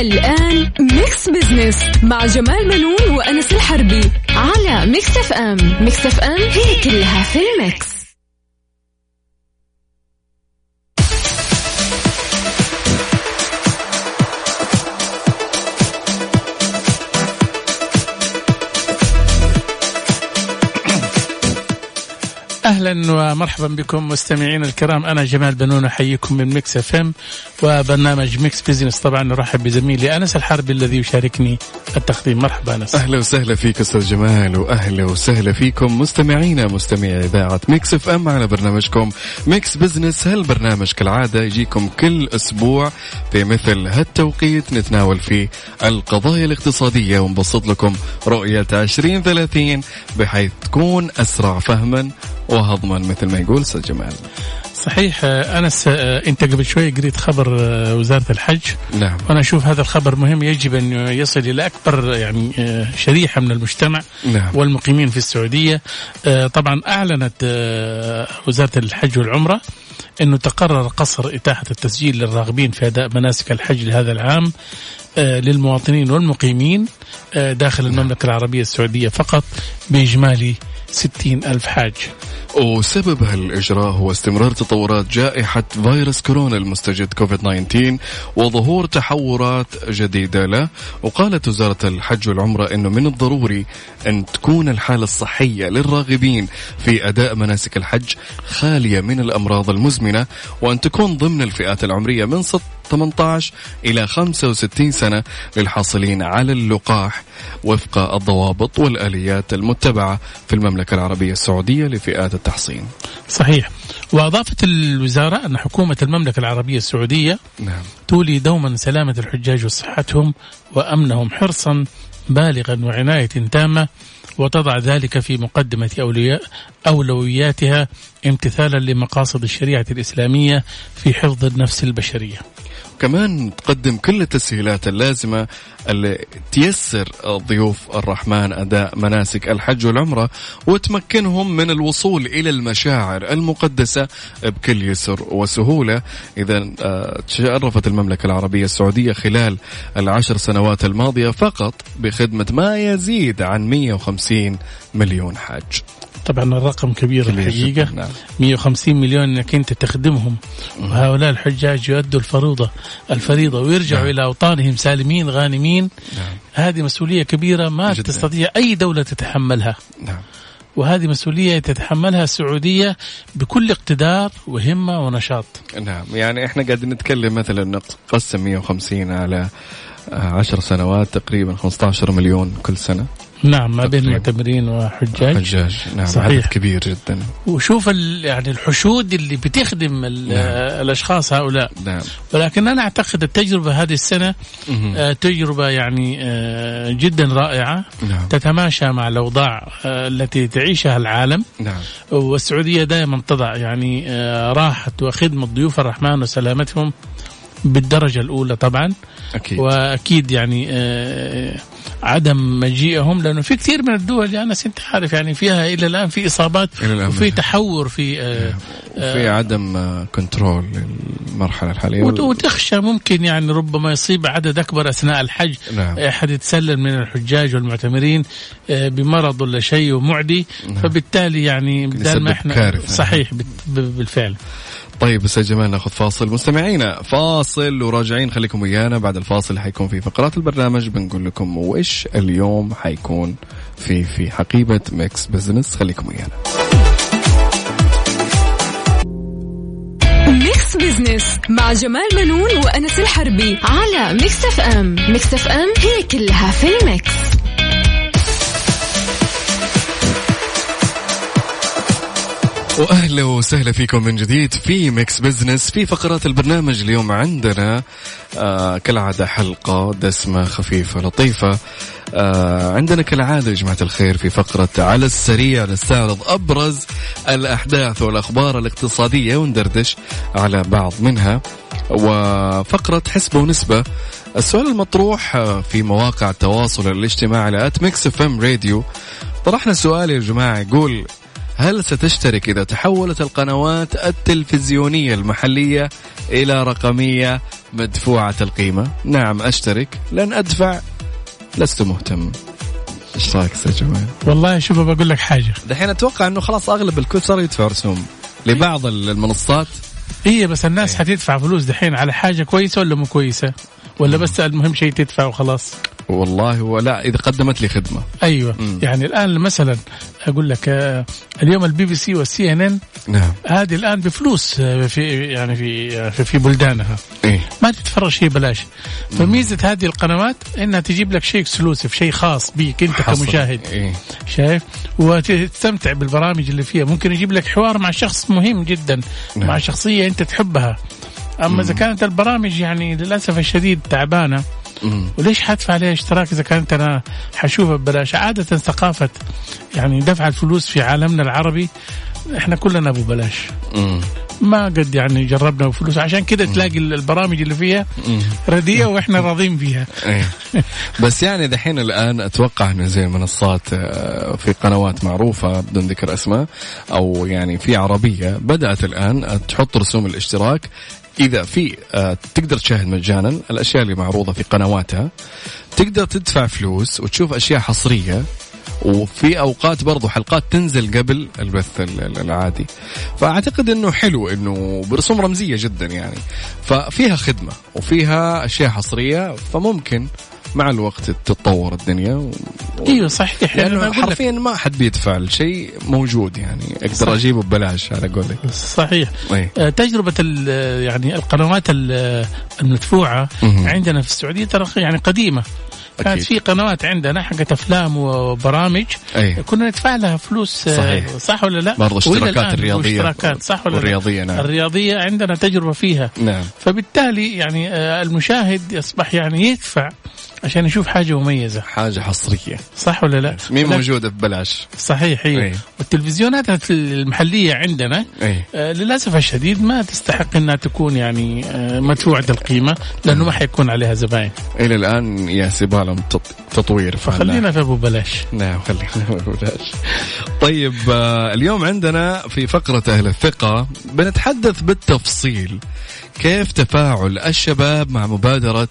الآن Mix Business مع جمال بنون وأنس الحربي على Mix FM Mix FM هي كلها في ال mix. أهلا ومرحبا بكم مستمعينا الكرام. أنا جمال بنون أحييكم من Mix FM وبرنامج Mix Business طبعا نرحب بزميلي أنس الحربي الذي يشاركني التقديم. مرحبا أنس. أهلا وسهلا فيك أستاذ جمال واهلا وسهلا فيكم مستمعينا مستمعي إذاعة Mix FM على برنامجكم Mix Business هالبرنامج كالعادة يجيكم كل أسبوع في مثل هالتوقيت نتناول فيه القضايا الاقتصادية. ونبسط لكم رؤية 2030 بحيث تكون أسرع فهما وهضما مثل ما يقول أستاذ جمال. صحيح آه، أنس آه، أنت قبل شوي قريت خبر آه، وزارة الحج. نعم. وأنا أشوف هذا الخبر مهم يجب أن يصل إلى أكبر يعني شريحة من المجتمع نعم. والمقيمين في السعودية. طبعا أعلنت وزارة الحج والعمرة انه تقرر قصر إتاحة التسجيل للراغبين في أداء مناسك الحج لهذا العام للمواطنين والمقيمين داخل المملكة العربية السعودية فقط بإجمالي ستين ألف حاج. وسبب هالإجراء هو استمرار تطورات جائحة فيروس كورونا المستجد كوفيد 19 وظهور تحورات جديدة له. وقالت وزارة الحج والعمرة أنه من الضروري أن تكون الحالة الصحية للراغبين في أداء مناسك الحج خالية من الأمراض المزمنة وأن تكون ضمن الفئات العمرية من 18 إلى 65 سنة للحاصلين على اللقاح وفق الضوابط والآليات المتبعة في المملكة العربية السعودية لفئات التحصين. صحيح. وأضافت الوزارة أن حكومة المملكة العربية السعودية نعم. تولي دوما سلامة الحجاج وصحتهم وأمنهم حرصا بالغا وعناية تامة وتضع ذلك في مقدمة أولياء أولوياتها امتثالا لمقاصد الشريعة الإسلامية في حفظ النفس البشرية. كمان تقدم كل التسهيلات اللازمة اللي تيسر ضيوف الرحمن أداء مناسك الحج والعمرة وتمكنهم من الوصول إلى المشاعر المقدسة بكل يسر وسهولة. إذا آه، تشرفت المملكة العربية السعودية خلال العشر سنوات الماضية فقط بخدمة ما يزيد عن 150 مليون حاج. طبعا الرقم كبير جداً، نعم. 150 مليون إنك أنت تخدمهم. وهؤلاء الحجاج يؤدوا الفروضة الفريضة ويرجعوا نعم. إلى أوطانهم سالمين غانمين. نعم. هذه مسؤولية كبيرة ما جداً. تستطيع أي دولة تتحملها. نعم. وهذه مسؤولية تتحملها السعودية بكل اقتدار وهمة ونشاط. نعم. يعني إحنا قاعدين نتكلم مثلا نقسم 150 على آه، عشر سنوات تقريبا 15 مليون كل سنة. نعم ما بين. معتمرين وحجاج. حجاج نعم صحيح. عدد كبير جدا. وشوف يعني الحشود اللي بتخدم نعم. الأشخاص هؤلاء. نعم. ولكن أنا أعتقد التجربة هذه السنة مهم. آه، تجربة يعني آه، جدا رائعة. نعم. تتماشى مع الأوضاع آه، التي تعيشها العالم. نعم. والسعودية دائما تضع يعني راحة وخدمة ضيوف الرحمن وسلامتهم بالدرجة الأولى طبعا. أكيد. وأكيد يعني آه، عدم مجيئهم لأنه في كثير من الدول يا انس انت عارف يعني فيها إلى الآن في إصابات إلى الآن وفي تحور في آه، وفي عدم آه، كنترول للمرحلة الحالية وت- وتخشى ممكن يعني ربما يصيب عدد أكبر أثناء الحج نعم. أحد يتسلل من الحجاج والمعتمرين آه، بمرض ولا شيء ومعدي نعم. فبالتالي يعني يسبب ما إحنا كارثة. صحيح بالفعل طيب أستاذ جمال ناخذ فاصل. مستمعينا فاصل وراجعين. خليكم ويانا. بعد الفاصل حيكون في فقرات البرنامج. بنقول لكم وش اليوم حيكون في في حقيبة Mix Business. خليكم ويانا. Mix Business مع جمال بنون وأنس الحربي على Mix FM. Mix FM هي كلها في ال mix. وأهلا وسهلا فيكم من جديد في Mix Business في فقرات البرنامج اليوم عندنا آه كالعادة حلقة دسمة خفيفة لطيفة. آه عندنا كالعادة يا جماعة الخير في فقرة على السريع نستعرض أبرز الأحداث والأخبار الاقتصادية وندردش على بعض منها. وفقرة حسبة ونسبة السؤال المطروح آه، في مواقع التواصل الاجتماعي على Mix FM راديو طرحنا سؤال يا جماعة يقول هل ستشترك إذا تحولت القنوات التلفزيونية المحلية إلى رقمية مدفوعة القيمة؟ نعم أشترك لن أدفع لست مهتم إيش رأيك أستاذ جمال؟ والله شوف بقول لك حاجة دحين أتوقع إنه خلاص أغلب الكل صار يدفع رسوم لبعض المنصات هي بس الناس إيه. حتدفع فلوس دحين على حاجة كويسة ولا مو كويسة؟ ولا بس المهم شيء تدفع وخلاص؟ والله ولا إذا قدمت لي خدمة. أيوه. مم. يعني الآن مثلا أقول لك آه، اليوم ال BBC وال CNN نعم. هذه الآن بفلوس آه، في يعني في آه، في, في بلدانها. إيه؟ ما تتفرج شيء بلاش فميزة هذه القنوات إنها تجيب لك شيء exclusive شيء خاص بيك أنت كمشاهد. إيه؟ شايف؟ وتستمتع بالبرامج اللي فيها. ممكن يجيب لك حوار مع شخص مهم جدا نعم. مع شخصية أنت تحبها. أما إذا كانت البرامج يعني للأسف الشديد تعبانة وليش حدفع عليها اشتراك إذا كانت أنا حشوفها ببلاش. عادة ثقافة يعني دفع الفلوس في عالمنا العربي إحنا كلنا أبو بلاش. ما قد يعني جربنا بفلوس عشان كذا تلاقي البرامج اللي فيها رديئة وإحنا راضين فيها. إيه. بس يعني دحين الآن أتوقع إنه زي المنصات آه، في قنوات معروفة بدون ذكر أسماء أو يعني في عربية بدأت الآن تحط رسوم الاشتراك. إذا في آه تقدر تشاهد مجانا الأشياء اللي معروضة في قنواتها. تقدر تدفع فلوس وتشوف أشياء حصرية. وفي أوقات برضو حلقات تنزل قبل البث العادي. فأعتقد إنه حلو إنه برسوم رمزية جدا يعني. ففيها خدمة وفيها أشياء حصرية فممكن مع الوقت تتطور الدنيا و... أيوه صحيح. لأنه حرفيا ما حد بيدفع الشيء موجود يعني. أقدر أجيبه ببلاش على قولك. صحيح. أي. آه، تجربة يعني القنوات المدفوعة عندنا في السعودية ترى يعني قديمة. كانت في قنوات عندنا حقت أفلام وبرامج. أي. كنا ندفع لها فلوس آه، صحيح. صح ولا لا؟ برضه اشتراكات الرياضيه اشتراكات صح ولا والرياضية نعم. الرياضية عندنا تجربة فيها. نعم. فبالتالي يعني آه، المشاهد يصبح يعني يدفع. عشان يشوف حاجة مميزة. حاجة حصرية. صح ولا لا؟ مين موجودة ببلاش؟ صحيح هي. أيه. والتلفزيونات المحلية عندنا أيه. آه للأسف الشديد ما تستحق إنها تكون يعني آه مدفوعه القيمة لأنه ما حيكون عليها زباين. إلى الآن يا سبالة تطوير. فخلينا في أبو بلاش. نعم خلينا في أبو بلاش. طيب آه اليوم عندنا في فقرة أهل الثقة بنتحدث بالتفصيل كيف تفاعل الشباب مع مبادرة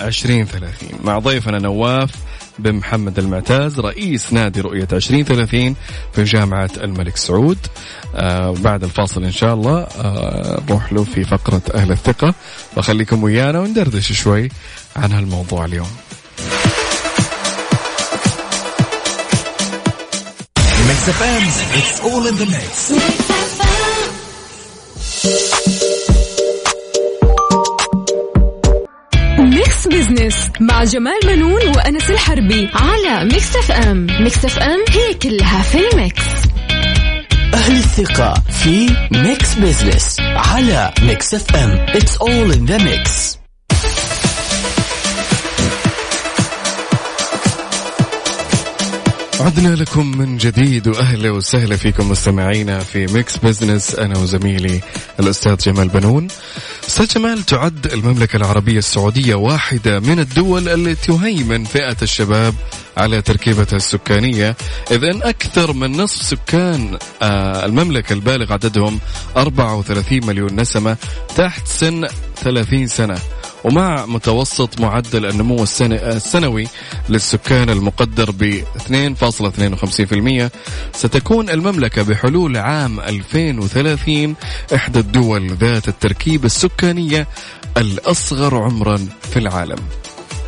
2030 مع ضيفنا نواف بن محمد المعتاز رئيس نادي رؤية 2030 في جامعة الملك سعود. آه بعد الفاصل إن شاء الله آه نروح له في فقرة أهل الثقة. وخليكم ويانا وندردش شوي عن هالموضوع اليوم. Mix it's all in the mix. business مع جمال بنون وأنس الحربي على Mix FM Mix FM هي كلها في ال mix. أهل الثقة في Mix Business على Mix FM it's all in the mix. عدنا لكم من جديد وأهلا وسهلا فيكم مستمعينا في Mix Business أنا وزميلي الأستاذ جمال بنون. أستاذ جمال تعد المملكة العربية السعودية واحدة من الدول التي تهيمن فئة الشباب على تركيبتها السكانية، إذ أن أكثر من نصف سكان آه، المملكة البالغ عددهم 34 مليون نسمة تحت سن 30 سنة. ومع متوسط معدل النمو السنوي للسكان المقدر ب 2.52% ستكون المملكة بحلول عام 2030 إحدى الدول ذات التركيبة السكانية الأصغر عمرا في العالم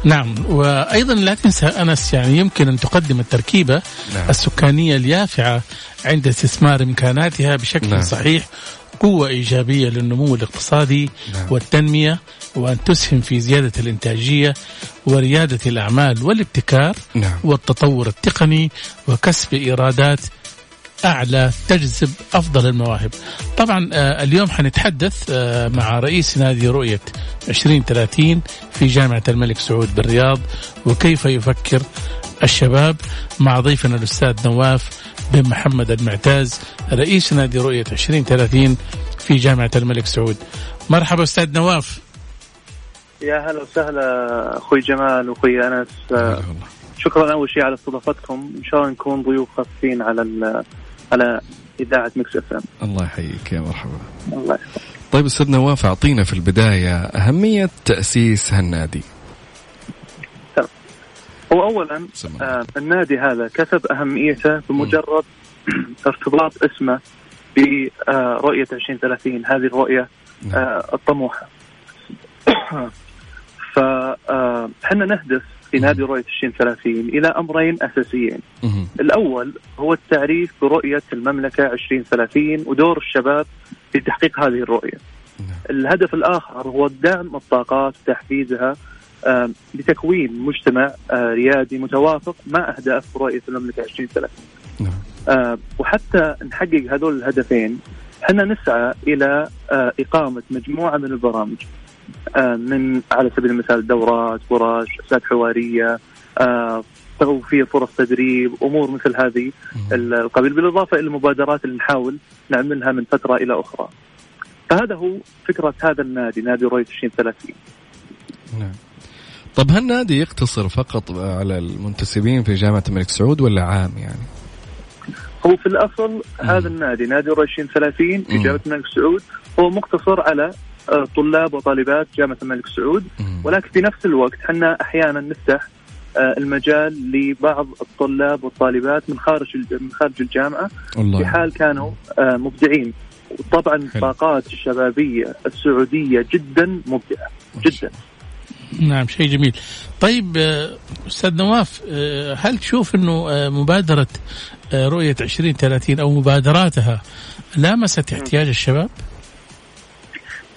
نعم وأيضا لا تنسى أنس يعني يمكن أن تقدم التركيبة نعم. السكانية اليافعة عند استثمار إمكاناتها بشكل نعم. صحيح قوة إيجابية للنمو الاقتصادي نعم. والتنمية وأن تسهم في زيادة الإنتاجية وريادة الأعمال والابتكار نعم. والتطور التقني وكسب إيرادات أعلى تجذب أفضل المواهب. طبعا آه، اليوم حنتحدث آه، مع رئيس نادي رؤية 2030 في جامعة الملك سعود بالرياض وكيف يفكر الشباب مع ضيفنا الأستاذ نواف بن محمد المعتاز رئيس نادي رؤية 2030 في جامعة الملك سعود. مرحبا أستاذ نواف. يا هلا وسهلا أخوي جمال وأخوي أنس. شكرا أول شيء على استضافتكم. إن شاء الله نكون ضيوف خاصين على على إذاعة Mix FM. الله يحييك. يا مرحبا. الله يحفظك. طيب أستاذ نواف أعطينا في البداية أهمية تأسيس هالنادي. هو اولا آه النادي هذا كسب أهميته بمجرد ارتباط اسمه برؤيه 2030 هذه الرؤية نعم. آه الطموحة. فاحنا نهدف في نادي رؤية 2030 إلى أمرين أساسيين. الأول هو التعريف برؤية المملكة 2030 ودور الشباب في تحقيق هذه الرؤية. نعم. الهدف الآخر هو دعم الطاقات وتحفيزها لتكوين مجتمع آه، ريادي متوافق مع أهداف رؤية المملكة 2030 نعم. وحتى نحقق هذول الهدفين إحنا نسعى إلى آه، إقامة مجموعة من البرامج. آه، من على سبيل المثال دورات ورش جلسات حوارية آه، توفير فرص تدريب أمور مثل هذه القبيل بالإضافة إلى المبادرات اللي نحاول نعملها من فترة إلى أخرى. فهذا هو فكرة هذا النادي نادي رويت 2030. نعم. طب هل النادي يقتصر فقط على المنتسبين في جامعة الملك سعود ولا عام يعني؟ هو في الأصل مم. هذا النادي نادي رويت 2030 في جامعة الملك سعود هو مقتصر على طلاب وطالبات جامعة الملك سعود. ولكن في نفس الوقت إحنا أحيانا نفتح آه، المجال لبعض الطلاب والطالبات من خارج من خارج الجامعة. الله. في حال كانوا آه، مبدعين. وطبعا الطاقات الشبابية السعودية جدا مبدعة. جدا. نعم شيء جميل. طيب آه، أستاذ نواف هل تشوف إنه مبادرة رؤية 2030 أو مبادراتها لامست احتياج الشباب؟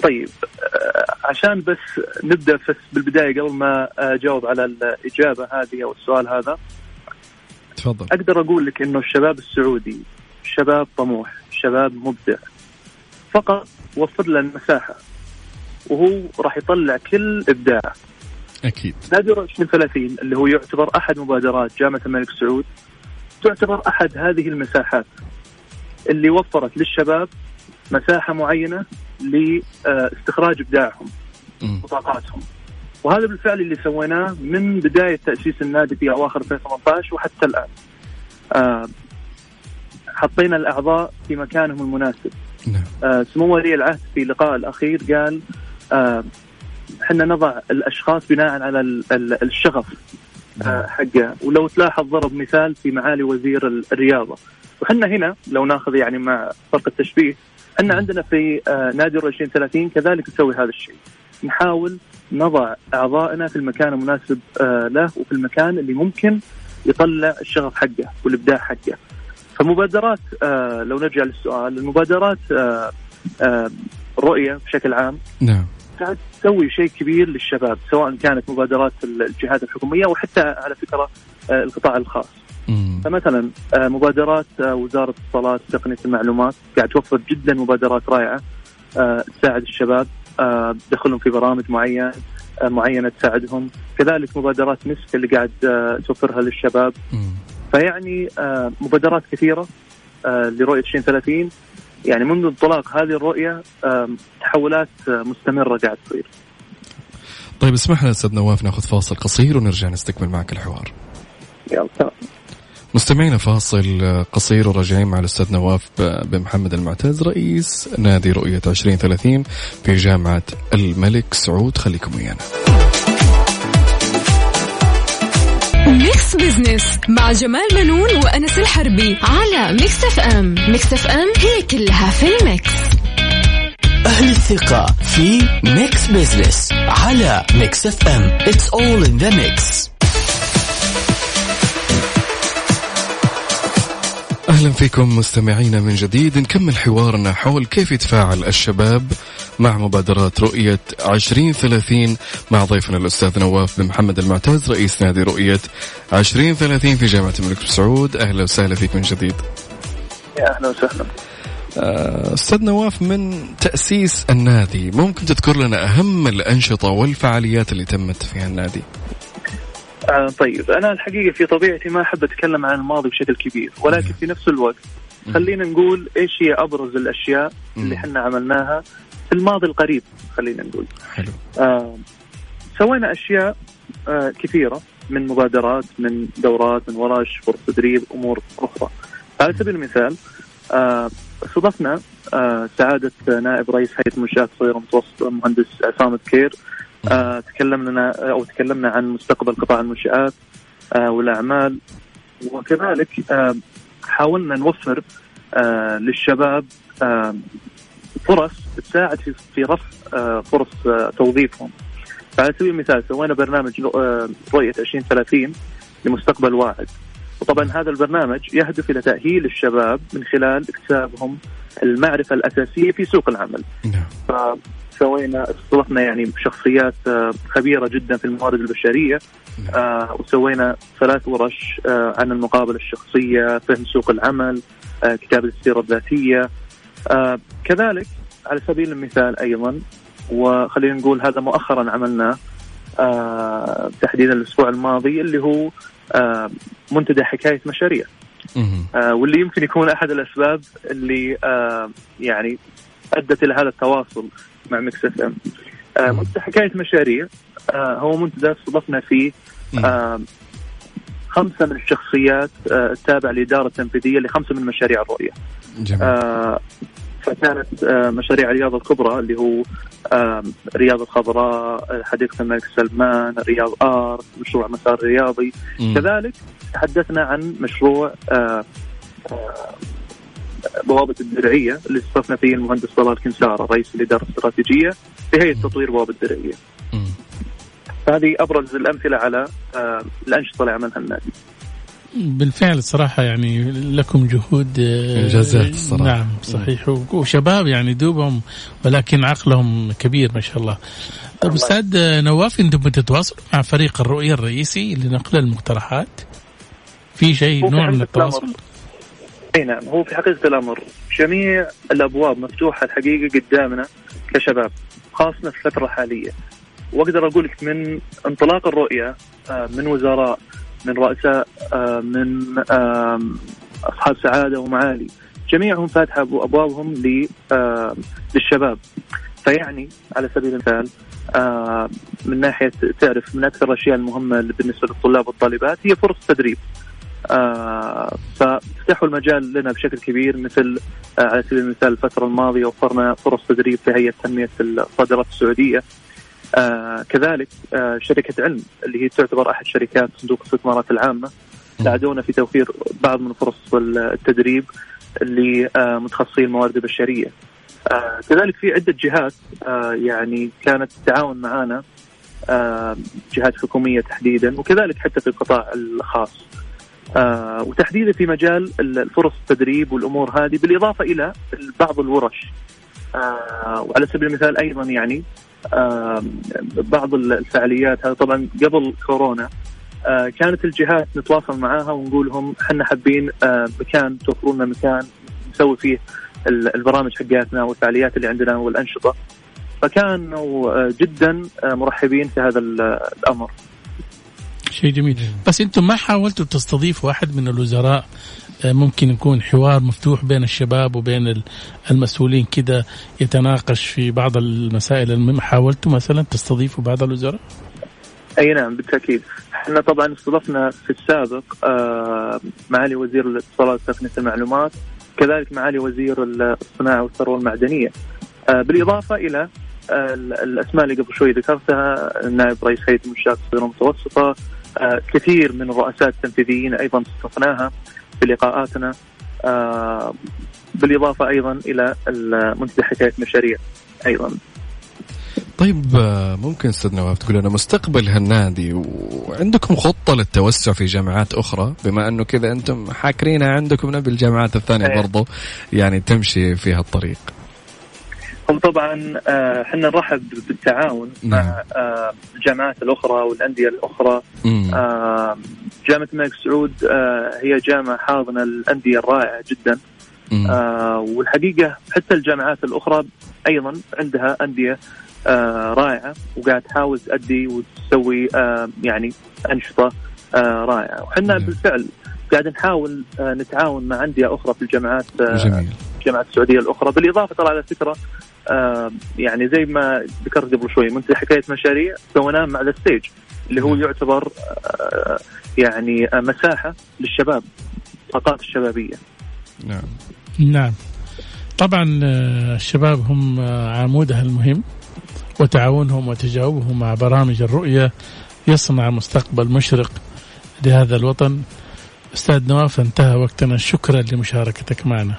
طيب آه، عشان بس نبدأ بالبداية قبل ما أجاوب على الإجابة هذه أو السؤال هذا. تفضل. أقدر أقول لك إنه الشباب السعودي شباب طموح شباب مبدع. فقط وفر له المساحة وهو راح يطلع كل ابداعه أكيد. نادي 2030 اللي هو يعتبر أحد مبادرات جامعة الملك سعود تعتبر أحد هذه المساحات اللي وفرت للشباب مساحة معينة لاستخراج ابداعهم وطاقاتهم وهذا بالفعل اللي سويناه من بداية تأسيس النادي في أواخر 2018 وحتى الآن. آه حطينا الأعضاء في مكانهم المناسب. نعم. آه سمو ولي العهد في لقاء الأخير قال آه إحنا نضع الأشخاص بناء على الشغف نعم. حقه ولو تلاحظ ضرب مثال في معالي وزير الرياضة وحنا هنا لو ناخذ يعني مع فرق التشبيه أن عندنا في آه، نادي 2030 كذلك نسوي هذا الشيء. نحاول نضع أعضائنا في المكان المناسب آه، له وفي المكان اللي ممكن يطلع الشغف حقه والإبداع حقه. فمبادرات آه، لو نرجع للسؤال المبادرات رؤية بشكل عام نعم. قاعد تسوي شيء كبير للشباب سواء كانت مبادرات الجهات الحكومية وحتى على فكرة القطاع الخاص. فمثلا آه، مبادرات آه، وزارة الاتصالات وتقنيه المعلومات قاعد توفر جدا مبادرات رائعة آه، تساعد الشباب تدخلهم في برامج معينة معينة تساعدهم كذلك مبادرات مسك اللي قاعد توفرها للشباب فيعني مبادرات كثيرة لرؤية 2030 يعني منذ انطلاق هذه الرؤية تحولات مستمرة قاعد تصير. طيب اسمح لنا أستاذ نواف ناخذ فاصل قصير ونرجع نستكمل معك الحوار. يلا. مستمعينا فاصل قصير وراجعين مع الأستاذ نواف بن محمد المعتز رئيس نادي رؤية 2030 في جامعة الملك سعود خليكم ويانا. Mix Business مع جمال بنون وأنس الحربي على Mix FM، Mix FM هي كلها في ال mix. أهل الثقة في Mix Business على Mix FM، it's all in the mix. أهلا فيكم مستمعينا من جديد. نكمل حوارنا حول كيف يتفاعل الشباب مع مبادرات رؤية 2030 مع ضيفنا الأستاذ نواف بن محمد المعتز رئيس نادي رؤية 2030 في جامعة الملك سعود أهلا وسهلا فيك من جديد. يا أهلا وسهلا. آه، أستاذ نواف من تأسيس النادي ممكن تذكر لنا أهم الأنشطة والفعاليات اللي تمت في النادي؟ آه طيب أنا الحقيقة في طبيعتي ما أحب أتكلم عن الماضي بشكل كبير ولكن في نفس الوقت خلينا نقول إيش هي أبرز الأشياء اللي إحنا عملناها في الماضي القريب خلينا نقول. حلو. آه سوينا أشياء آه كثيرة من مبادرات من دورات من ورش فرص تدريب أمور أخرى. على سبيل المثال آه استضفنا آه سعادة نائب رئيس هيئة المنشآت الصغيرة والمتوسطه المهندس عصام كير آه تكلمنا أو تكلمنا عن مستقبل قطاع المنشآت آه والأعمال. وكذلك آه حاولنا نوفر آه للشباب آه فرص تساعد في في رفع آه فرص آه توظيفهم. على سبيل المثال سوينا برنامج آه رؤية 2030 لمستقبل واعد وطبعا هذا البرنامج يهدف إلى تأهيل الشباب من خلال اكتسابهم المعرفة الأساسية في سوق العمل. فسوينا استضفنا يعني شخصيات آه، خبيرة جدا في الموارد البشرية. آه وسوينا ثلاث ورش آه عن المقابلة الشخصية، فهم سوق العمل، كتابة السيرة الذاتية. كذلك على سبيل المثال أيضا وخلينا نقول هذا مؤخرا عملناه تحديدا الأسبوع الماضي اللي هو منتدى حكاية مشاريع. واللي يمكن يكون أحد الأسباب اللي يعني أدت إلى هذا التواصل. مع Mix FM. آه منتدى حكاية مشاريع آه هو منتدى استضفنا فيه آه خمسة من الشخصيات التابعه للاداره التنفيذيه لخمسة من مشاريع الرؤية. جميل فكانت مشاريع الرياض الكبرى اللي هو آه رياض الخضراء حديقة الملك سلمان رياض ار مشروع مسار رياضي. كذلك تحدثنا عن مشروع بوابة الدرعية اللي استضفنا فيه المهندس طلال كنسارة رئيس الإدارة الاستراتيجية في هيئة تطوير بوابة الدرعية مم. فهذه أبرز الأمثلة على آه الأنشطة اللي عملها النادي. بالفعل الصراحة يعني لكم جهود آه، إنجازات الصراحة. نعم صحيح وشباب يعني دوبهم ولكن عقلهم كبير ما شاء الله. طيب أستاذ آه، نواف أنتم بتتواصلوا مع فريق الرؤية الرئيسي لنقل المقترحات؟ في شيء نوع من التواصل؟ اي نعم هو في حقيقة الأمر جميع الأبواب مفتوحة الحقيقة قدامنا كشباب خاصة في الفترة الحالية. وأقدر أقول لك من انطلاق الرؤية آه، من وزراء من رؤساء آه، من آم، أصحاب سعادة ومعالي جميعهم فاتحة أبوابهم آه، للشباب. فيعني على سبيل المثال آه، من ناحية تعرف من أكثر الأشياء المهمة بالنسبة للطلاب والطالبات هي فرص تدريب. آه ففتحوا المجال لنا بشكل كبير مثل آه على سبيل المثال الفترة الماضية وفرنا فرص تدريب في هيئة تنمية الصادرات السعودية. آه كذلك آه شركة علم اللي هي تعتبر أحد شركات صندوق الاستثمارات العامة. ساعدونا في توفير بعض من فرص التدريب لمتخصصي الموارد البشرية. آه كذلك في عدة جهات آه يعني كانت تتعاون معنا آه جهات حكومية تحديدا وكذلك حتى في القطاع الخاص. آه وتحديدا في مجال الفرص التدريب والأمور هذه بالإضافة إلى بعض الورش. آه وعلى سبيل المثال أيضا يعني آه بعض الفعاليات هذا طبعا قبل كورونا كانت الجهات نتواصل معاها ونقول لهم إحنا حابين مكان توفروا لنا مكان نسوي فيه البرامج حقاتنا والفعاليات اللي عندنا والأنشطة. فكانوا جدا مرحبين في هذا الأمر. شيء جميل. بس أنتم ما حاولتوا تستضيفوا أحد من الوزراء؟ ممكن يكون حوار مفتوح بين الشباب وبين المسؤولين كده يتناقش في بعض المسائل. المهمة حاولتوا مثلا تستضيفوا بعض الوزراء؟ أي نعم بالتأكيد. إحنا طبعا استضفنا في السابق آه معالي وزير الاتصالات وتقنيه المعلومات كذلك معالي وزير الصناعة والثروة المعدنية. آه بالإضافة إلى آه الأسماء اللي قبل شوي ذكرتها نائب رئيس هيئة المنشآت الصغيره والمتوسطه آه كثير من الرؤساء التنفيذيين أيضا استضفناها في لقاءاتنا آه بالإضافة أيضا إلى منتدى حكايه مشاريع أيضا. طيب ممكن أستاذ نواف تقول لنا مستقبل هالنادي وعندكم خطة للتوسع في جامعات أخرى؟ بما أنه كذا أنتم حاكرينها عندكم نبي الجامعات الثانية أيه. برضو يعني تمشي في هالطريق. هم طبعا إحنا نرحب بالتعاون نعم. مع الجامعات الأخرى والأندية الأخرى جامعة الملك سعود هي جامعة حاضنة الأندية الرائعة جدا. آه والحقيقة حتى الجامعات الأخرى أيضا عندها أندية آه رائعة وقاعد تحاول تؤدي وتسوي آه يعني أنشطة آه رائعة وحنا. بالفعل قاعد نحاول آه نتعاون مع أندية أخرى في الجامعات آه جميل الجامعات السعودية الأخرى. بالإضافة ترى على فكرة آه يعني زي ما ذكرت قبل شوي من حكاية مشاريع سويناها مع The Stage اللي هو. يعتبر آه يعني آه مساحة للشباب الطاقات الشبابية. نعم. نعم. طبعا آه، الشباب هم عمودها المهم وتعاونهم وتجاوبهم مع برامج الرؤية يصنع مستقبل مشرق لهذا الوطن. أستاذ نواف انتهى وقتنا. شكرا لمشاركتك معنا.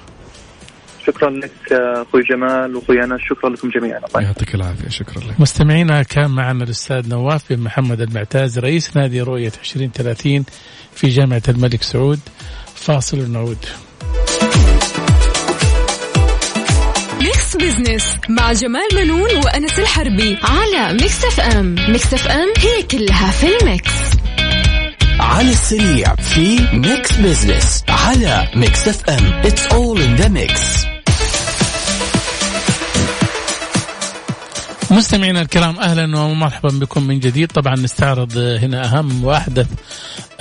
شكرا لك آه، أخوي جمال وأخوي أنس. شكرا لكم جميعا. الله يعطيك العافية. شكرا لك. مستمعينا كان معنا الأستاذ نواف بن محمد المعتاز رئيس نادي رؤية 2030 في جامعة الملك سعود فاصل ونعود. Mix Business مع جمال منون وأنس الحربي على Mix FM Mix FM هي كلها في ال Mix. على السريع في Mix Business على Mix FM it's all in the mix مستمعينا الكرام أهلا ومرحبا بكم من جديد. طبعا نستعرض هنا أهم وأحدث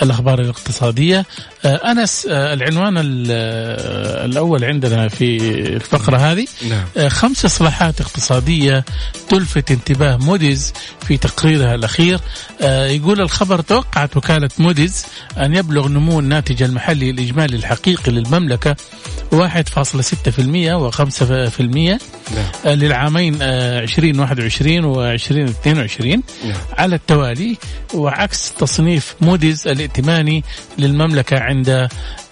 الأخبار الاقتصادية. آه، أنس آه، العنوان ال- آه، الأول عندنا في الفقرة هذه. نعم. خمس إصلاحات اقتصادية تلفت انتباه موديز في تقريرها الأخير. آه، يقول الخبر توقعت وكالة موديز أن يبلغ نمو الناتج المحلي الإجمالي الحقيقي للمملكة 1.6% و5% نعم. للعامين آه، 2021 و 2022 نعم. على التوالي. وعكس تصنيف موديز الائتماني للمملكة عند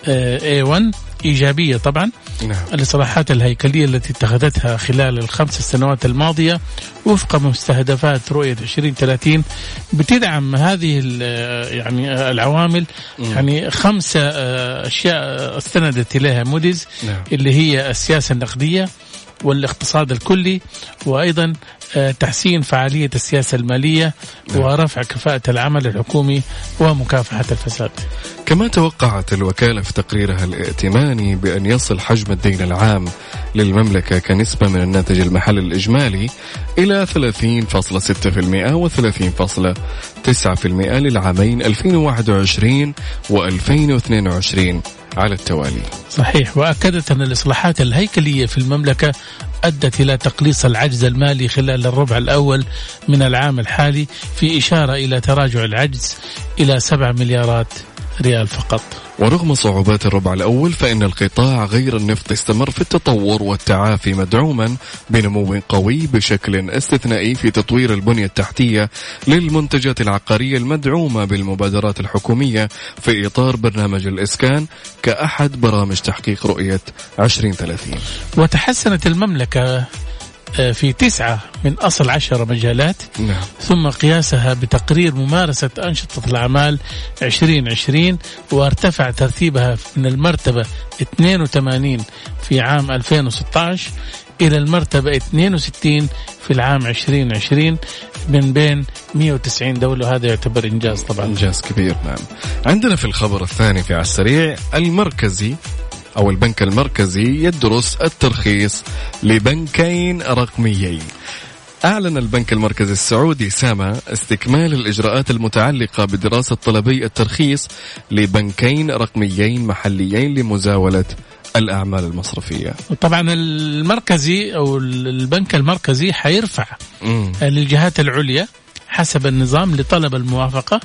آه، A1 إيجابية طبعا. نعم. الإصلاحات الهيكلية التي اتخذتها خلال الخمس سنوات الماضية وفق مستهدفات رؤية 2030 بتدعم هذه ال- يعني العوامل. يعني خمسة آه، أشياء استندت إليها موديز نعم. اللي هي السياسة النقدية والاقتصاد الكلي وأيضا آه، تحسين فعالية السياسة المالية نعم. ورفع كفاءة العمل الحكومي ومكافحة الفساد كما توقعت الوكالة في تقريرها الائتماني بأن يصل حجم الدين العام للمملكة كنسبة من الناتج المحلي الإجمالي إلى 30.6% و 30.9% للعامين 2021 و 2022 على التوالي صحيح وأكدت أن الإصلاحات الهيكلية في المملكة أدت إلى تقليص العجز المالي خلال الربع الأول من العام الحالي في إشارة إلى تراجع العجز إلى 7 مليارات ريال فقط. ورغم صعوبات الربع الأول فإن القطاع غير النفط استمر في التطور والتعافي مدعوما بنمو قوي بشكل استثنائي في تطوير البنية التحتية للمنتجات العقارية المدعومة بالمبادرات الحكومية في إطار برنامج الإسكان كأحد برامج تحقيق رؤية 2030 وتحسنت المملكة في تسعة من أصل عشر مجالات. نعم. ثم قياسها بتقرير ممارسة أنشطة الأعمال 2020 وارتفع ترتيبها من المرتبة 82 في عام 2016 إلى المرتبة 62 في العام 2020 من بين 190 دولة. وهذا يعتبر إنجاز طبعا. إنجاز كبير نعم. عندنا في الخبر الثاني في على السريع المركزي أو البنك المركزي يدرس الترخيص لبنكين رقميين أعلن البنك المركزي السعودي ساما استكمال الإجراءات المتعلقة بدراسة طلبي الترخيص لبنكين رقميين محليين لمزاولة الأعمال المصرفية طبعا المركزي أو البنك المركزي حيرفع مم. للجهات العليا حسب النظام لطلب الموافقة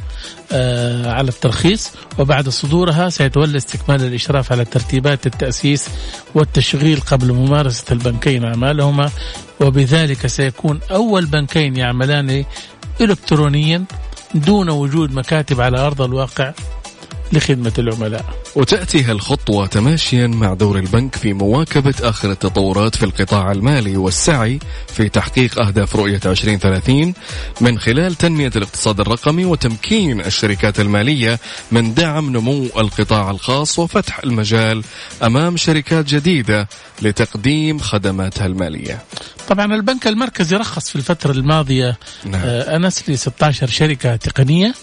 آه، على الترخيص وبعد صدورها سيتولى استكمال الإشراف على ترتيبات التأسيس والتشغيل قبل ممارسة البنكين أعمالهما وبذلك سيكون أول بنكين يعملان إلكترونيا دون وجود مكاتب على أرض الواقع. لخدمة العملاء وتأتي هالخطوة تماشيا مع دور البنك في مواكبة آخر التطورات في القطاع المالي والسعي في تحقيق أهداف رؤية 2030 من خلال تنمية الاقتصاد الرقمي وتمكين الشركات المالية من دعم نمو القطاع الخاص وفتح المجال أمام شركات جديدة لتقديم خدماتها المالية طبعا البنك المركزي رخص في الفترة الماضية نعم. أنس ل 16 شركة تقنية.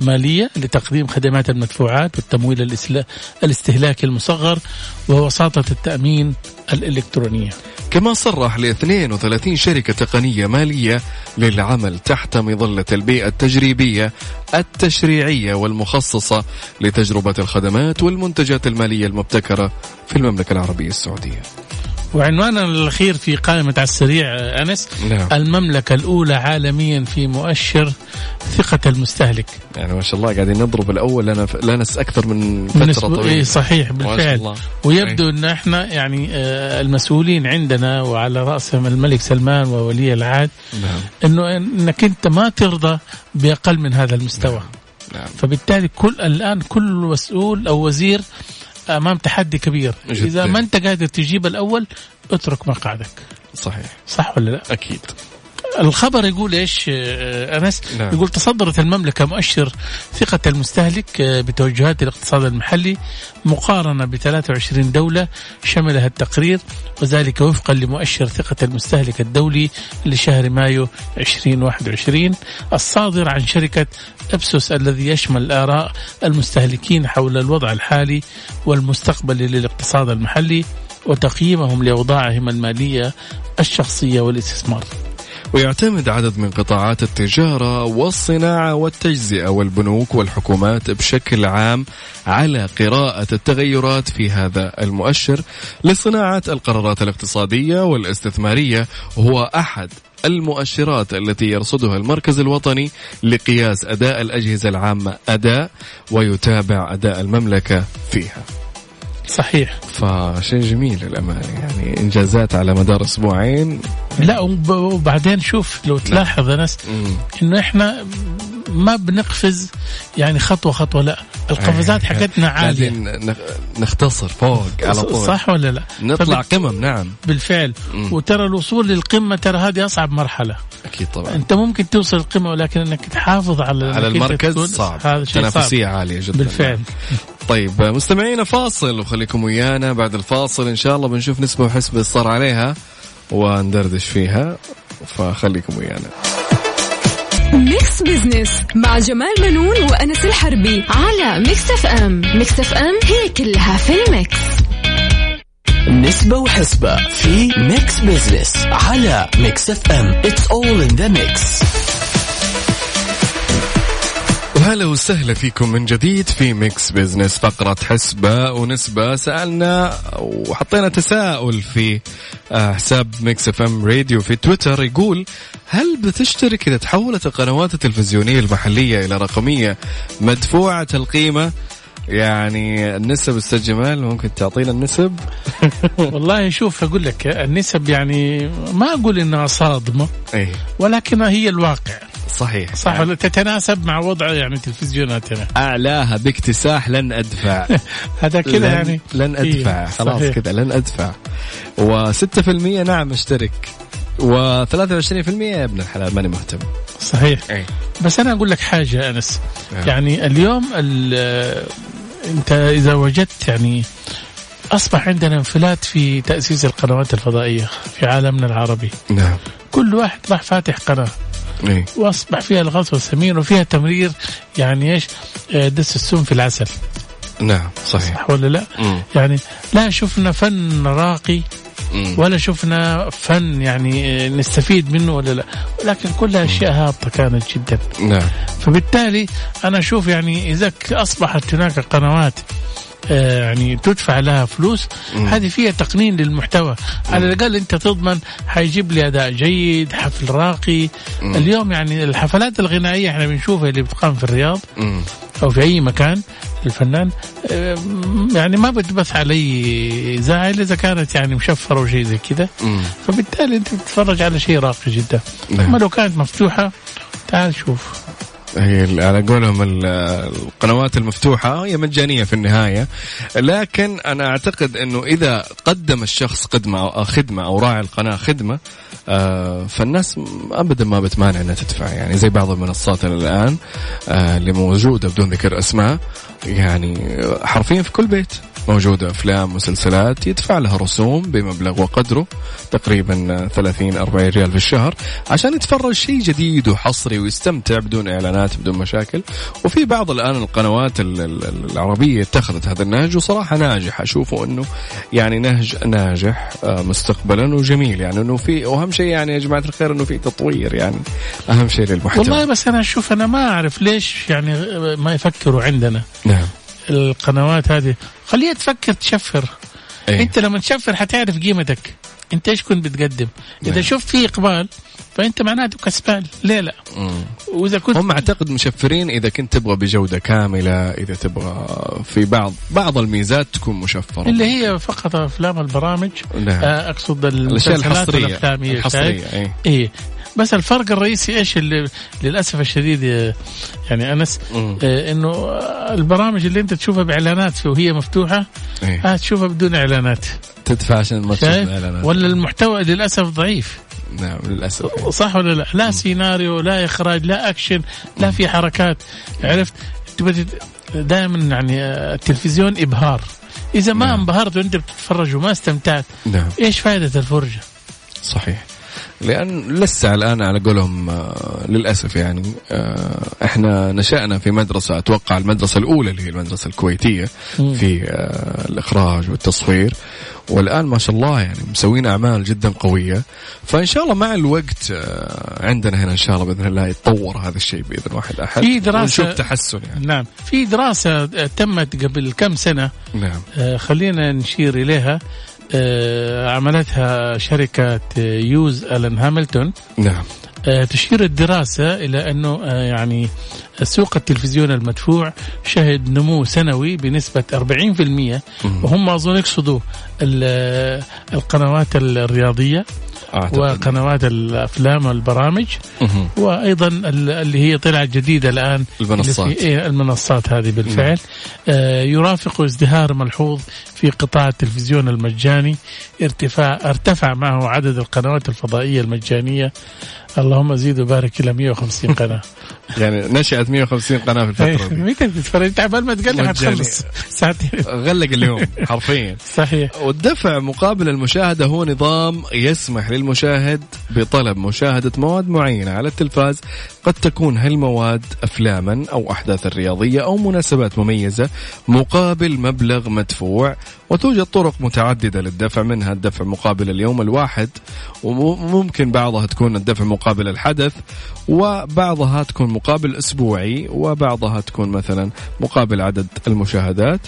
مالية لتقديم خدمات المدفوعات والتمويل الاستهلاكي المصغر ووساطة التأمين الإلكترونية. كما صرح ل 32 شركة تقنية مالية للعمل تحت مظلة البيئة التجريبية التشريعية والمخصصة لتجربة الخدمات والمنتجات المالية المبتكرة في المملكة العربية السعودية. وعنواننا الأخير في قائمة على السريع آه، أنس. نعم. المملكة الأولى عالميا في مؤشر ثقة المستهلك. يعني ما شاء الله قاعدين نضرب الأول لنا لنس أكثر من فترة إيه طويلة. صحيح ما شاء بالفعل. الله. ويبدو أي. إن إحنا يعني آه، المسؤولين عندنا وعلى رأسهم الملك سلمان وولي العهد نعم. إنه إنك أنت ما ترضى بأقل من هذا المستوى. نعم. فبالتالي كل الآن كل مسؤول أو وزير أمام تحدي كبير. جداً. إذا ما أنت قادر تجيب الأول اترك مقعدك صحيح. صح ولا لا؟ أكيد. الخبر يقول إيش آه، انس نعم. يقول تصدرت المملكة مؤشر ثقة المستهلك آه، بتوجهات الاقتصاد المحلي مقارنة ب 23 دولة شملها التقرير وذلك وفقا لمؤشر ثقة المستهلك الدولي لشهر مايو 2021 الصادر عن شركة أبسوس الذي يشمل آراء المستهلكين حول الوضع الحالي والمستقبلي للاقتصاد المحلي وتقييمهم لأوضاعهم المالية الشخصية والاستثمار. ويعتمد عدد من قطاعات التجارة والصناعة والتجزئة والبنوك والحكومات بشكل عام على قراءة التغيرات في هذا المؤشر لصناعة القرارات الاقتصادية والاستثمارية. وهو أحد المؤشرات التي يرصدها المركز الوطني لقياس أداء الأجهزة العامة أداء ويتابع أداء المملكة فيها. صحيح. فشيء جميل للأمانة يعني إنجازات على مدار أسبوعين. لا وب- وبعدين شوف لو تلاحظ أنس مم. إنه إحنا ما بنقفز يعني خطوة خطوة لا. القفزات حقتنا عالية. قاعدين نخ- نختصر فوق على طول. صح ولا لا؟ نطلع قمم نعم. بالفعل. مم. وترى الوصول للقمة ترى هذه أصعب مرحلة. أكيد طبعا. أنت ممكن توصل القمة ولكن إنك تحافظ على على المركز صعب. هذا شيء تنافسية عالية جدا. بالفعل. طيب مستمعينا فاصل وخليكم ويانا بعد الفاصل. إن شاء الله بنشوف نسبة وحسبة صار عليها وندردش فيها فخليكم ويانا. Mix Business مع جمال منون وأنس الحربي على Mix FM Mix FM هي كلها في ال Mix. نسبة وحسبة في Mix Business على Mix FM it's all in the mix وهلا وسهلا فيكم من جديد في Mix Business فقرة حسبة ونسبة. سألنا وحطينا تساؤل في آه، حساب Mix FM Radio في تويتر يقول هل بتشترك إذا تحولت القنوات التلفزيونية المحلية إلى رقمية مدفوعة القيمة؟ يعني النسب أستاذ جمال ممكن تعطينا النسب؟ والله شوف أقول لك النسب يعني ما أقول إنها صادمة إيه. ولكنها هي الواقع. صحيح. صح ولا تتناسب مع وضع يعني تلفزيوناتنا. أعلاها باكتساح لن أدفع. هذا كذا يعني. لن أدفع. إيه، خلاص. كذا لن أدفع. و6% نعم اشترك و23% يا ابن الحلال ماني مهتم. صحيح. اي بس أنا أقول لك حاجة أنس. نعم. يعني اليوم ال- انت اذا وجدت يعني اصبح عندنا انفلات في تأسيس القنوات الفضائية في عالمنا العربي. نعم. كل واحد راح فاتح قناة. إي. واصبح فيها الغطس والسمين وفيها تمرير يعني إيش؟ آه، دس السم في العسل. نعم صحيح. صح ولا لا؟ مم. يعني لا شفنا فن راقي. ولا شفنا فن يعني نستفيد منه ولا لا. ولكن كلها أشياء هابطة كانت جدا. نعم. فبالتالي أنا أشوف يعني إذا أصبحت هناك قنوات آه، يعني تدفع لها فلوس مم. هذه فيها تقنين للمحتوى. على الأقل أنت تضمن حيجيب لي أداء جيد حفل راقي. مم. اليوم يعني الحفلات الغنائية إحنا بنشوفها اللي بتقام في الرياض. مم. أو في أي مكان الفنان يعني ما بتبث علي اذاعه إلا إذا كانت يعني مشفرة وشيء زي كذا. فبالتالي أنت بتتفرج على شيء راقي جدا نعم. أما لو كانت مفتوحة تعال شوف هي على قولهم ال- القنوات المفتوحة هي مجانية في النهاية. لكن أنا أعتقد أنه إذا قدم الشخص خدمة أو خدمة أو راعي القناة خدمة آه، فالناس أبدا ما بتمانع أنها تدفع. يعني زي بعض المنصات الآن آه، اللي موجودة بدون ذكر أسماء يعني حرفيا في كل بيت. موجودة أفلام مسلسلات يدفع لها رسوم بمبلغ وقدره تقريبا 30 40 ريال في الشهر عشان يتفرج شيء جديد وحصري ويستمتع بدون إعلانات بدون مشاكل. وفي بعض الآن القنوات ال- ال- العربية اتخذت هذا النهج وصراحة ناجح. أشوفه أنه يعني نهج ناجح آه، مستقبلا وجميل. يعني أنه في وأهم شيء يعني يا جماعة الخير أنه في تطوير. يعني أهم شيء للمحتوى. والله بس أنا أشوف أنا ما أعرف ليش يعني ما يفكروا عندنا. نعم. القنوات هذه. خليها تفكر تشفر. أي. أنت لما تشفر حتعرف قيمتك. أنت إيش كنت بتقدم؟ إذا نعم. شفت في إقبال فأنت معناته كسبان ليه لا؟ مم. وإذا كنت هم أعتقد مشفرين إذا كنت تبغى بجودة كاملة إذا تبغى في بعض بعض الميزات تكون مشفرة. اللي هي فقط أفلام البرامج. نعم. آه، أقصد الأشياء الحصرية. هي الحصرية؟ اي إيه. بس الفرق الرئيسي إيش اللي للأسف الشديد يعني أنس. آه، إنه البرامج اللي أنت تشوفها بإعلانات وهي مفتوحة إيه. آه تشوفها بدون إعلانات. تدفع عشان ما تشوف شايف؟ الإعلانات. ولا المحتوى للأسف ضعيف. نعم للأسف. صح ولا لا؟ لا سيناريو لا إخراج لا أكشن لا في حركات. عرفت؟ تبغى دائما يعني آه، التلفزيون إبهار. إذا ما نعم. انبهرت وأنت بتتفرج وما استمتعت نعم. إيش فائدة الفرجة؟ صحيح. لأن لسه الآن على قولهم آه، للأسف يعني آه، إحنا نشأنا في مدرسة أتوقع المدرسة الأولى اللي هي المدرسة الكويتية مم. في آه، الإخراج والتصوير. والآن ما شاء الله يعني مسوين أعمال جدا قوية. فإن شاء الله مع الوقت عندنا هنا إن شاء الله بإذن الله يتطور هذا الشيء بإذن واحد أحد في دراسة- ونشوف تحسن يعني. نعم. في دراسة آه، تمت قبل كم سنة؟ نعم. خلينا نشير إليها. آه، عملتها شركة آه، يوز الن هاملتون. نعم. آه، تشير الدراسة إلى أنه آه، يعني سوق التلفزيون المدفوع شهد نمو سنوي بنسبة 40% وهم أظن يقصدوا ال- القنوات الرياضية أعتقد. وقنوات الأفلام والبرامج. ال- اللي هي طلعت جديدة الآن. المنصات. إيه المنصات هذه بالفعل. آه، يرافق ازدهار ملحوظ في قطاع التلفزيون المجاني. ارتفاع ارتفع معه عدد القنوات الفضائية المجانية. اللهم زيد وبارك إلى 150 قناة. يعني نشأت 150 قناة في الفترة دي. متى تتفرج. انت عبال ما تقلب مجاني. حتخلص ساعتين. غلق اليوم حرفيا. صحيح. والدفع مقابل المشاهدة هو نظام يسمح للمشاهد بطلب مشاهدة مواد معينة. على التلفاز قد تكون هالمواد أفلاما أو أحداث رياضية أو مناسبات مميزة مقابل مبلغ مدفوع. وتوجد طرق متعددة للدفع. منها الدفع مقابل اليوم الواحد وممكن بعضها تكون الدفع مقابل الحدث. وبعضها تكون مقابل أسبوعي وبعضها تكون مثلا مقابل عدد المشاهدات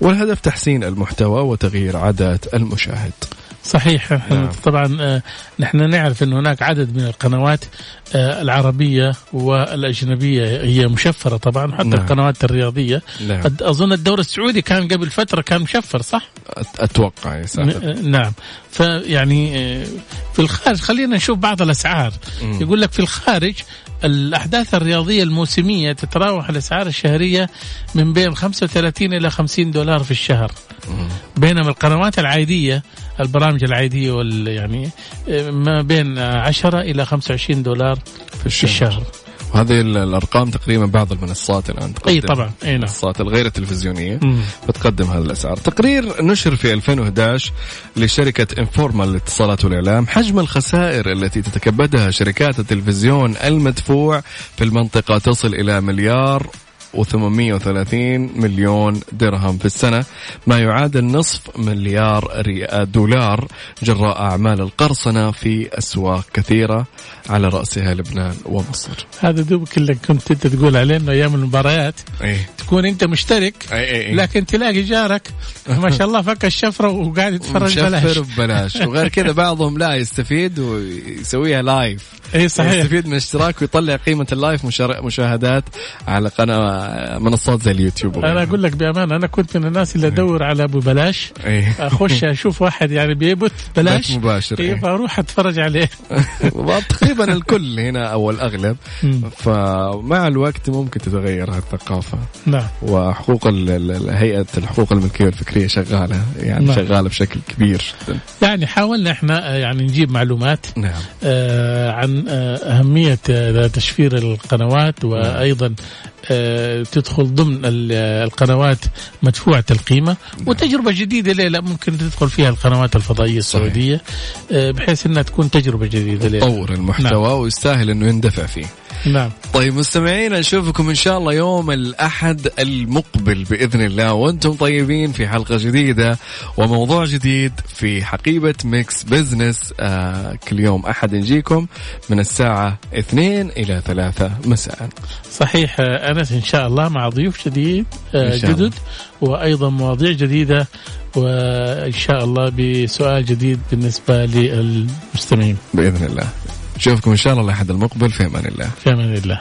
والهدف تحسين المحتوى وتغيير عادات المشاهد. صحيح نعم. طبعا آه، نحن نعرف إن هناك عدد من القنوات آه، العربية والأجنبية هي مشفرة طبعا حتى نعم. القنوات الرياضية نعم. قد أظن الدوري السعودي كان قبل فترة كان مشفر صح؟ أتوقع يا ن- نعم فيعني آه، في الخارج خلينا نشوف بعض الأسعار مم. يقول لك في الخارج الأحداث الرياضية الموسمية تتراوح الأسعار الشهرية من بين 35 إلى 50 دولار في الشهر بينما القنوات العادية البرامج العادية وال يعني ما بين آه، 10 إلى 25 دولار في في الشهر. وهذه ال- الأرقام تقريبا بعض المنصات الآن تقدم. إي طبعا إي نعم. المنصات الغير التلفزيونية مم. بتقدم هذه الأسعار. تقرير نشر في 2011 لشركة انفورما للاتصالات والإعلام. حجم الخسائر التي تتكبدها شركات التلفزيون المدفوع في المنطقة تصل إلى مليار و830 مليون درهم في السنة. ما يعادل نصف مليار دولار جراء أعمال القرصنة في أسواق كثيرة على رأسها لبنان ومصر. هذا دوبك اللي كنت أنت تقول عليه إنه أيام المباريات أيه. تكون أنت مشترك أي أي أي. لكن تلاقي جارك ما شاء الله فك الشفرة وقاعد يتفرج بلاش مشفر ببلاش. وغير كذا بعضهم لا يستفيد ويسويها لايف اي صحيح. يستفيد من الاشتراك ويطلع قيمة ال live مشاهدات على قناة منصات زي اليوتيوب. أنا أقول لك بامانه أنا كنت من الناس اللي أدور على أبو بلاش. إيه. أخش أشوف واحد يعني بيبث بلاش. مباشر إيه، إيه. فأروح أتفرج عليه. تقريبا الكل هنا أو الأغلب. فمع الوقت ممكن تتغير هالثقافة. نعم. وحقوق هيئة الحقوق الملكية والفكرية شغالة يعني نعم. شغالة بشكل كبير جدا. يعني حاولنا إحنا آه، يعني نجيب معلومات نعم. آه، عن آه، أهمية آه، تشفير القنوات وأيضا آه، تدخل ضمن ال- القنوات مدفوعة القيمة وتجربة جديدة ليه؟ لا ممكن تدخل فيها القنوات الفضائية السعودية آه، بحيث أنها تكون تجربة جديدة ليه؟ لا. طور المحتوى ويستاهل إنه يندفع فيه. نعم. طيب مستمعينا نشوفكم إن شاء الله يوم الأحد المقبل بإذن الله. وأنتم طيبين في حلقة جديدة وموضوع جديد في حقيبة Mix Business آه كل يوم أحد نجيكم من الساعة 2 إلى 3 مساء. صحيح آه، أنس إن شاء الله مع ضيوف جديد آه،. جدد وأيضا مواضيع جديدة. وإن شاء الله بسؤال جديد بالنسبة للمستمعين. بإذن الله. نشوفكم إن شاء الله الأحد المقبل في أمان الله. في أمان الله.